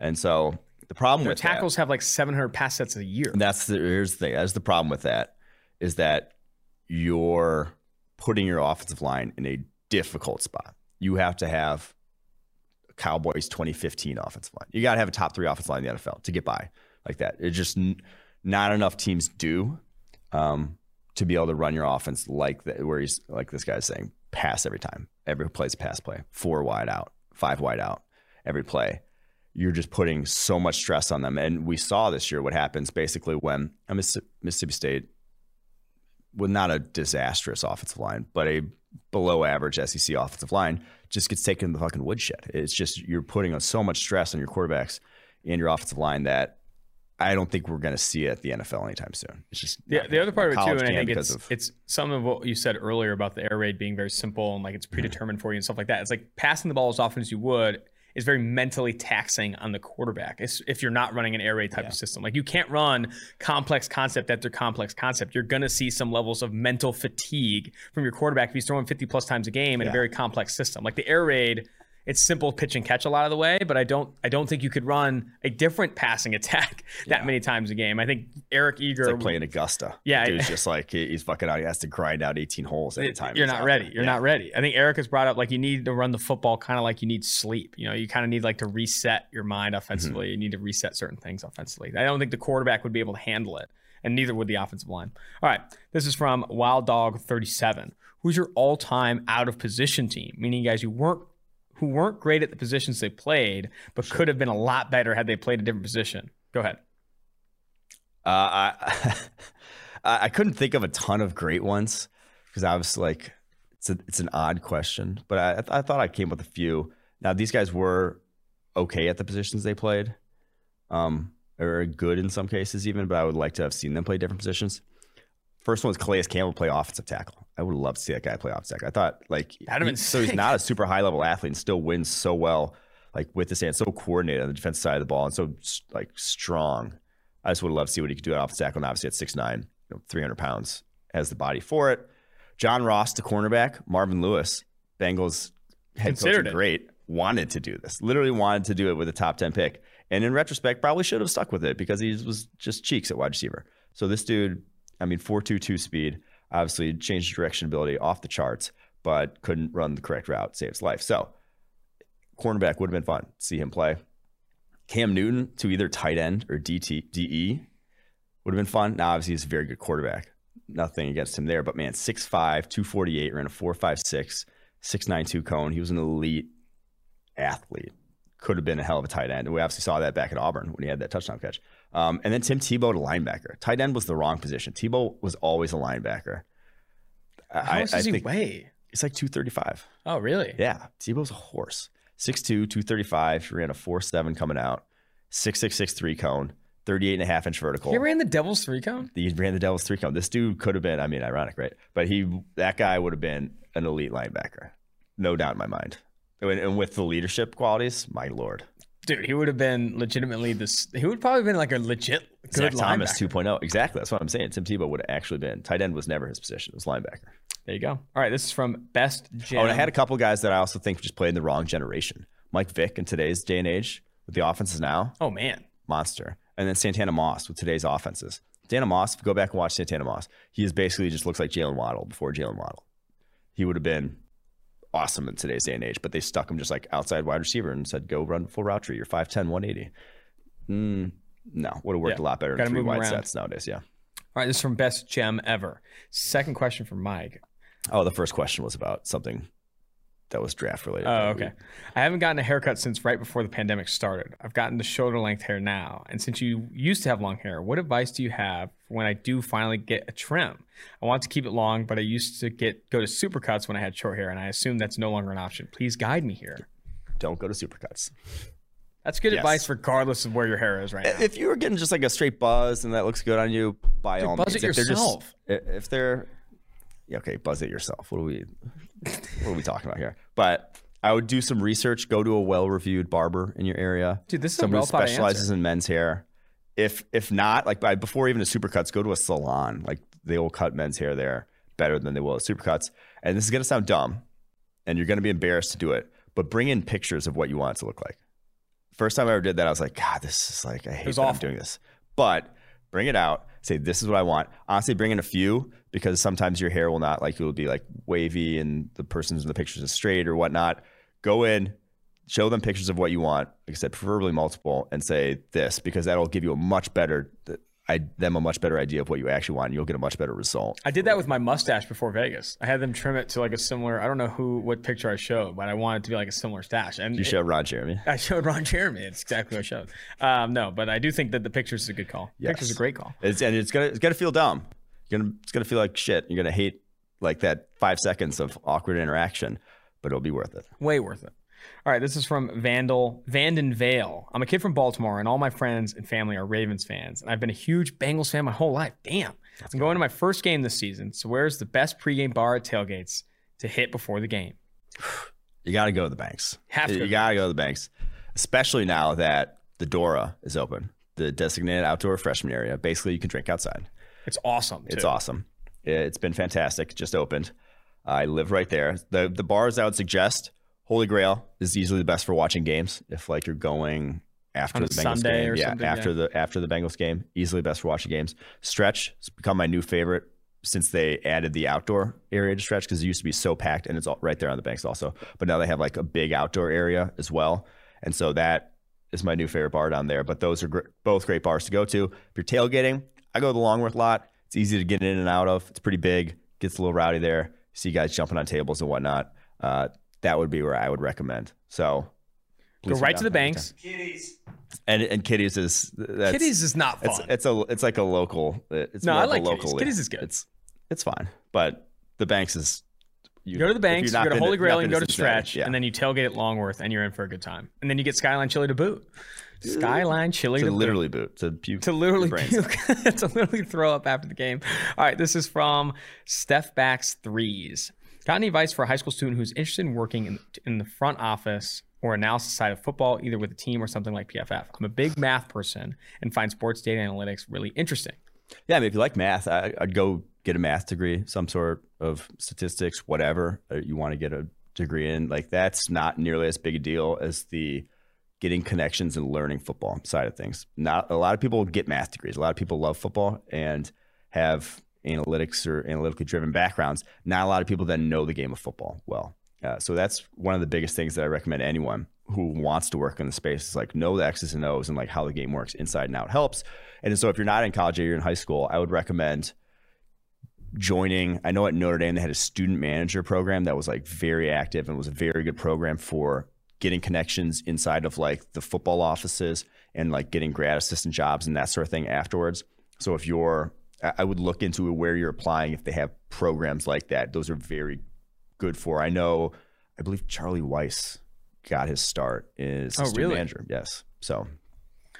And so the problem Their with tackles that, have like 700 pass sets a year. That's the here's the thing. That's the problem with that is that you're putting your offensive line in a difficult spot. You have to have Cowboys 2015 offensive line. You got to have a top three offensive line in the NFL to get by like that. It's just n- not enough teams do um, to be able to run your offense like that, where he's like this guy's saying, pass every time. Every play is pass play. Four wide out, five wide out every play. You're just putting so much stress on them. And we saw this year what happens basically when a Mississippi State, with not a disastrous offensive line, but a below average SEC offensive line, just gets taken in the fucking woodshed. It's just you're putting on so much stress on your quarterbacks and your offensive line that I don't think we're going to see it at the NFL anytime soon. It's just yeah. The other part of it too, and I think it's of, it's some of what you said earlier about the air raid being very simple and like it's mm-hmm. predetermined for you and stuff like that. It's like passing the ball as often as you would is very mentally taxing on the quarterback. It's, if you're not running an air raid type yeah. of system, like you can't run complex concept after complex concept. You're going to see some levels of mental fatigue from your quarterback if he's throwing 50 plus times a game in yeah. a very complex system. Like the air raid it's simple pitch and catch a lot of the way, but I don't I don't think you could run a different passing attack that yeah. many times a game. I think Eric Eager it's like playing Augusta. Yeah, dude's just like he's fucking out. He has to grind out 18 holes every time. You're not ready. You're yeah. not ready. I think Eric has brought up like you need to run the football kind of like you need sleep. You know, you kind of need like to reset your mind offensively. Mm-hmm. You need to reset certain things offensively. I don't think the quarterback would be able to handle it, and neither would the offensive line. All right, this is from Wild Dog 37. Who's your all-time out of position team? Meaning guys you weren't who weren't great at the positions they played, but sure. could have been a lot better had they played a different position. Go ahead. Uh, I I couldn't think of a ton of great ones because I was like, it's a, it's an odd question, but I I thought I came up with a few. Now these guys were okay at the positions they played, um, or good in some cases even, but I would like to have seen them play different positions. First one was Calais Campbell play offensive tackle. I would love to see that guy play offensive tackle. I thought like he, so he's not a super high level athlete and still wins so well, like with his hands, so coordinated on the defensive side of the ball and so like strong. I just would love to see what he could do at offensive tackle. And obviously at six nine, you know, 300 pounds, has the body for it. John Ross, the cornerback, Marvin Lewis, Bengals head Considered coach, great, wanted to do this. Literally wanted to do it with a top 10 pick. And in retrospect, probably should have stuck with it because he was just cheeks at wide receiver. So this dude I mean, 4.22 speed, obviously change direction ability off the charts. but couldn't run the correct route, saved his life. So, cornerback would have been fun. See him play. Cam Newton to either tight end or DT, DE would have been fun. Now, obviously, he's a very good quarterback. Nothing against him there, but man, 6'5, 248, ran a 4.56, 6'9, cone. He was an elite athlete. Could have been a hell of a tight end. And we obviously saw that back at Auburn when he had that touchdown catch. Um, and then Tim Tebow to linebacker. Tight end was the wrong position. Tebow was always a linebacker. How I, much does he weigh? It's like 235. Oh, really? Yeah. Tebow's a horse. 6'2, 235. He ran a 4'7 coming out, 6'6, 6'3 cone. 38 and a half inch vertical. He ran the Devil's three cone? He ran the Devil's three cone. This dude could have been, I mean, ironic, right? But he, that guy would have been an elite linebacker. No doubt in my mind. And with the leadership qualities, my lord. Dude, he would have been legitimately this. He would probably been like a legit good Zach Thomas 2.0. Exactly. That's what I'm saying. Tim Tebow would have actually been. Tight end was never his position. It was linebacker. There you go. All right. This is from Best Jam. Oh, and I had a couple guys that I also think just played in the wrong generation. Mike Vick in today's day and age with the offenses now. Oh, man. Monster. And then Santana Moss with today's offenses. Santana Moss, if you go back and watch Santana Moss, he is basically just looks like Jaylen Waddle before Jaylen Waddle. He would have been awesome in today's day and age, but they stuck him just like outside wide receiver and said, go run full route tree. You're 5'10, 180. Mm, no, would have worked yeah. a lot better than three wide around. sets nowadays. Yeah. All right, this is from Best Gem Ever. Second question from Mike. Oh, the first question was about something that was draft related. Oh, okay. I haven't gotten a haircut since right before the pandemic started. I've gotten the shoulder length hair now. And since you used to have long hair, what advice do you have when I do finally get a trim? I want to keep it long, but I used to get go to supercuts when I had short hair, and I assume that's no longer an option. Please guide me here. Don't go to supercuts. That's good yes. advice, regardless of where your hair is right now. If you were getting just like a straight buzz and that looks good on you, by Dude, all buzz means, it if yourself. They're just, if they're okay, buzz it yourself. What are we what are we talking about here? But I would do some research, go to a well-reviewed barber in your area. Dude, this is Somebody who specializes answer. in men's hair. If if not, like by before even a supercuts, go to a salon. Like they will cut men's hair there better than they will at supercuts. And this is gonna sound dumb, and you're gonna be embarrassed to do it, but bring in pictures of what you want it to look like. First time I ever did that, I was like, God, this is like I hate that I'm doing this. But bring it out, say this is what I want. Honestly, bring in a few because sometimes your hair will not like it will be like wavy and the person's in the pictures is straight or whatnot. Go in, show them pictures of what you want, like I said, preferably multiple, and say this because that'll give you a much better I, them a much better idea of what you actually want. And you'll get a much better result. I did that with my mustache before Vegas. I had them trim it to like a similar. I don't know who what picture I showed, but I wanted to be like a similar stash. And you it, showed Ron Jeremy. I showed Ron Jeremy. It's exactly what I showed. Um, no, but I do think that the pictures is a good call. Yes. Pictures a great call. It's, and it's gonna it's gonna feel dumb. You're gonna it's gonna feel like shit. You're gonna hate like that five seconds of awkward interaction, but it'll be worth it. Way worth it. All right, this is from Vandal Vanden Vale. I'm a kid from Baltimore, and all my friends and family are Ravens fans. And I've been a huge Bengals fan my whole life. Damn. That's I'm going to my first game this season. So where's the best pregame bar at tailgates to hit before the game? You got to go to the banks. Have to. You got to go to the banks, especially now that the Dora is open, the designated outdoor refreshment area. Basically, you can drink outside. It's awesome. Too. It's awesome. It's been fantastic. Just opened. I live right there. The the bars I would suggest Holy Grail is easily the best for watching games. If like you're going after the Bengals Sunday game, yeah, after yeah. the after the Bengals game, easily best for watching games. Stretch has become my new favorite since they added the outdoor area to stretch because it used to be so packed and it's all right there on the banks also. But now they have like a big outdoor area as well, and so that is my new favorite bar down there. But those are gr- both great bars to go to. If you're tailgating, I go to the Longworth lot. It's easy to get in and out of. It's pretty big. Gets a little rowdy there. See guys jumping on tables and whatnot. Uh, that would be where I would recommend. So go right to the banks. Kitties. And and Kitties is that's, Kitties is not fun. It's, it's a it's like a local. It's no, I like local. Kitties. Kitties is good. It's it's fine, but the banks is. You, go to the banks, you go to Holy Grail, and go to Stretch, yeah. and then you tailgate at Longworth, and you're in for a good time. And then you get Skyline Chili to boot. Skyline Chili to, to literally boot. boot. to puke to literally puke to literally throw up after the game. All right, this is from Steph Backs threes. Got any advice for a high school student who's interested in working in, in the front office or analysis side of football, either with a team or something like PFF? I'm a big math person and find sports data analytics really interesting. Yeah, I mean, if you like math, I, would go get a math degree, some sort of statistics, whatever uh, you want to get a degree in. Like that's not nearly as big a deal as the getting connections and learning football side of things. Not a lot of people get math degrees. A lot of people love football and have analytics or analytically driven backgrounds, not a lot of people then know the game of football well. Uh, so that's one of the biggest things that I recommend anyone who wants to work in the space is like know the X's and O's and like how the game works inside and out helps. And so if you're not in college or you're in high school, I would recommend joining. I know at Notre Dame they had a student manager program that was like very active and was a very good program for getting connections inside of like the football offices and like getting grad assistant jobs and that sort of thing afterwards. So if you're I would look into where you're applying if they have programs like that. Those are very good for. I know I believe Charlie Weis got his start is oh, really? manager. Yes. So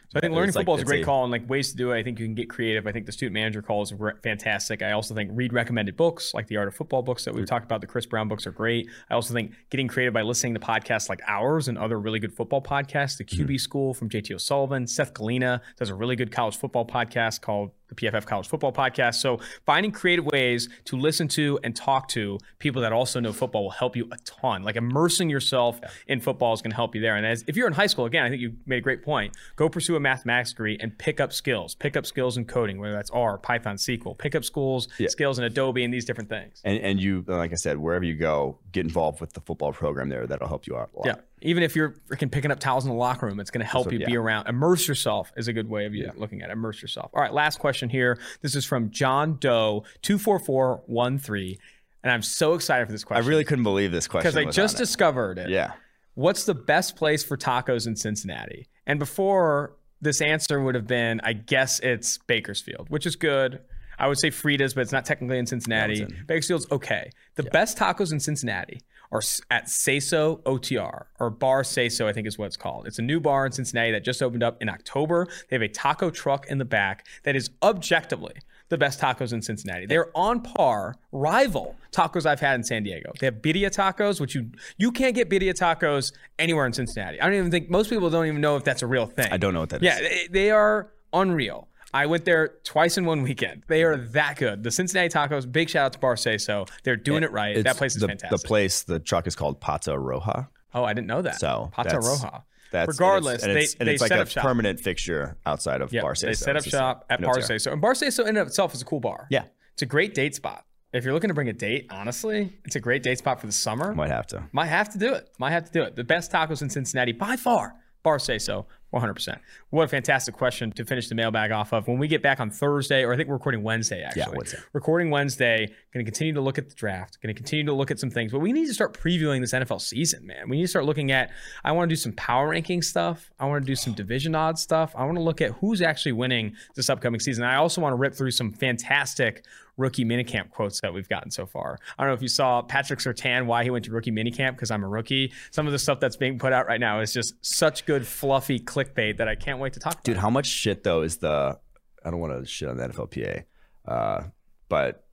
so I think learning football like, is a great a, call and like ways to do it. I think you can get creative. I think the student manager call is fantastic. I also think read recommended books like the Art of Football books that we've mm-hmm. talked about. The Chris Brown books are great. I also think getting creative by listening to podcasts like ours and other really good football podcasts. The QB mm-hmm. School from JT O'Sullivan. Seth Galina does a really good college football podcast called the PFF College Football Podcast. So finding creative ways to listen to and talk to people that also know football will help you a ton. Like immersing yourself yeah. in football is going to help you there. And as if you're in high school, again, I think you made a great point. Go pursue a mathematics degree and pick up skills. Pick up skills in coding, whether that's R, Python, SQL. Pick up schools, yeah. skills in Adobe and these different things. And and you, like I said, wherever you go, get involved with the football program there. That'll help you out a lot. Yeah even if you're freaking picking up towels in the locker room, it's going to help you yeah. be around. Immerse yourself is a good way of you yeah. looking at it. Immerse yourself. All right, last question here. This is from John Doe two four four one three, and I'm so excited for this question. I really couldn't believe this question because I just discovered it. Yeah. What's the best place for tacos in Cincinnati? And before this answer would have been, I guess it's Bakersfield, which is good. I would say Frida's, but it's not technically in Cincinnati. Bakersfield's okay. The yeah. best tacos in Cincinnati are at Seso OTR or Bar Seso, I think is what it's called. It's a new bar in Cincinnati that just opened up in October. They have a taco truck in the back that is objectively the best tacos in Cincinnati. They're on par, rival tacos I've had in San Diego. They have birria tacos, which you you can't get birria tacos anywhere in Cincinnati. I don't even think most people don't even know if that's a real thing. I don't know what that yeah, is. yeah, they are unreal. I went there twice in one weekend. They are that good. The Cincinnati tacos, big shout out to Bar Say So. They're doing it, it right. That place is the, fantastic. The place, the truck is called Pata Roja. Oh, I didn't know that. So Pata Roja. That's, Regardless, and it's, and they, it's they like a permanent fixture outside of yep, Bar Say They set up shop at Bar Say So. And Bar Say So in and of itself is a cool bar. Yeah. It's a great date spot. If you're looking to bring a date, honestly, it's a great date spot for the summer. Might have to. Might have to do it. Might have to do it. The best tacos in Cincinnati by far. Bar say so. 100%. What a fantastic question to finish the mailbag off of. When we get back on Thursday, or I think we're recording Wednesday, actually. Yeah, Wednesday. Recording Wednesday, going to continue to look at the draft, going to continue to look at some things, but we need to start previewing this NFL season, man. We need to start looking at, I want to do some power ranking stuff. I want to do some division odds stuff. I want to look at who's actually winning this upcoming season. I also want to rip through some fantastic rookie minicamp quotes that we've gotten so far. I don't know if you saw Patrick Surtain, why he went to rookie minicamp, because I'm a rookie. Some of the stuff that's being put out right now is just such good, fluffy clickbait that I can't wait to talk about. Dude, how much shit, though, is the. I don't want to shit on the NFLPA, uh, but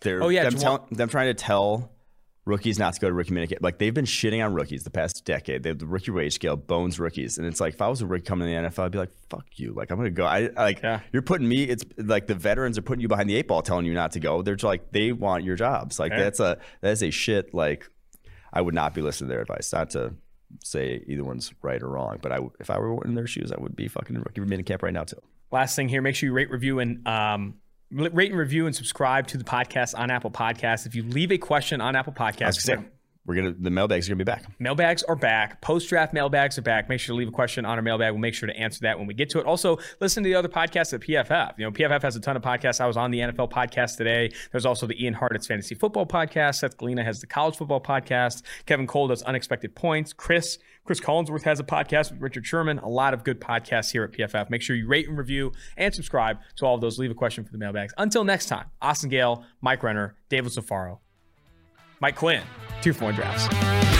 they're oh, yeah, them, tell, them trying to tell rookies not to go to rookie minicamp. Like they've been shitting on rookies the past decade. They have the rookie wage scale, bones rookies, and it's like if I was a rookie coming in the NFL, I'd be like, "Fuck you!" Like I'm gonna go. I like yeah. you're putting me. It's like the veterans are putting you behind the eight ball, telling you not to go. They're just like they want your jobs. Like that's a that's a shit. Like I would not be listening to their advice. Not to say either one's right or wrong, but I if I were in their shoes, I would be fucking in rookie minicamp right now too. Last thing here, make sure you rate, review, and um, rate and review and subscribe to the podcast on Apple Podcasts. If you leave a question on Apple Podcasts, we're gonna the mailbags are gonna be back. Mailbags are back. Post draft mailbags are back. Make sure to leave a question on our mailbag. We'll make sure to answer that when we get to it. Also, listen to the other podcasts at PFF. You know, PFF has a ton of podcasts. I was on the NFL podcast today. There's also the Ian Hartitz Fantasy Football podcast. Seth Galina has the College Football podcast. Kevin Cole does Unexpected Points. Chris Chris Collinsworth has a podcast with Richard Sherman. A lot of good podcasts here at PFF. Make sure you rate and review and subscribe to all of those. Leave a question for the mailbags. Until next time, Austin Gayle, Mike Renner, David Safaro, Mike Quinn, two for one drafts.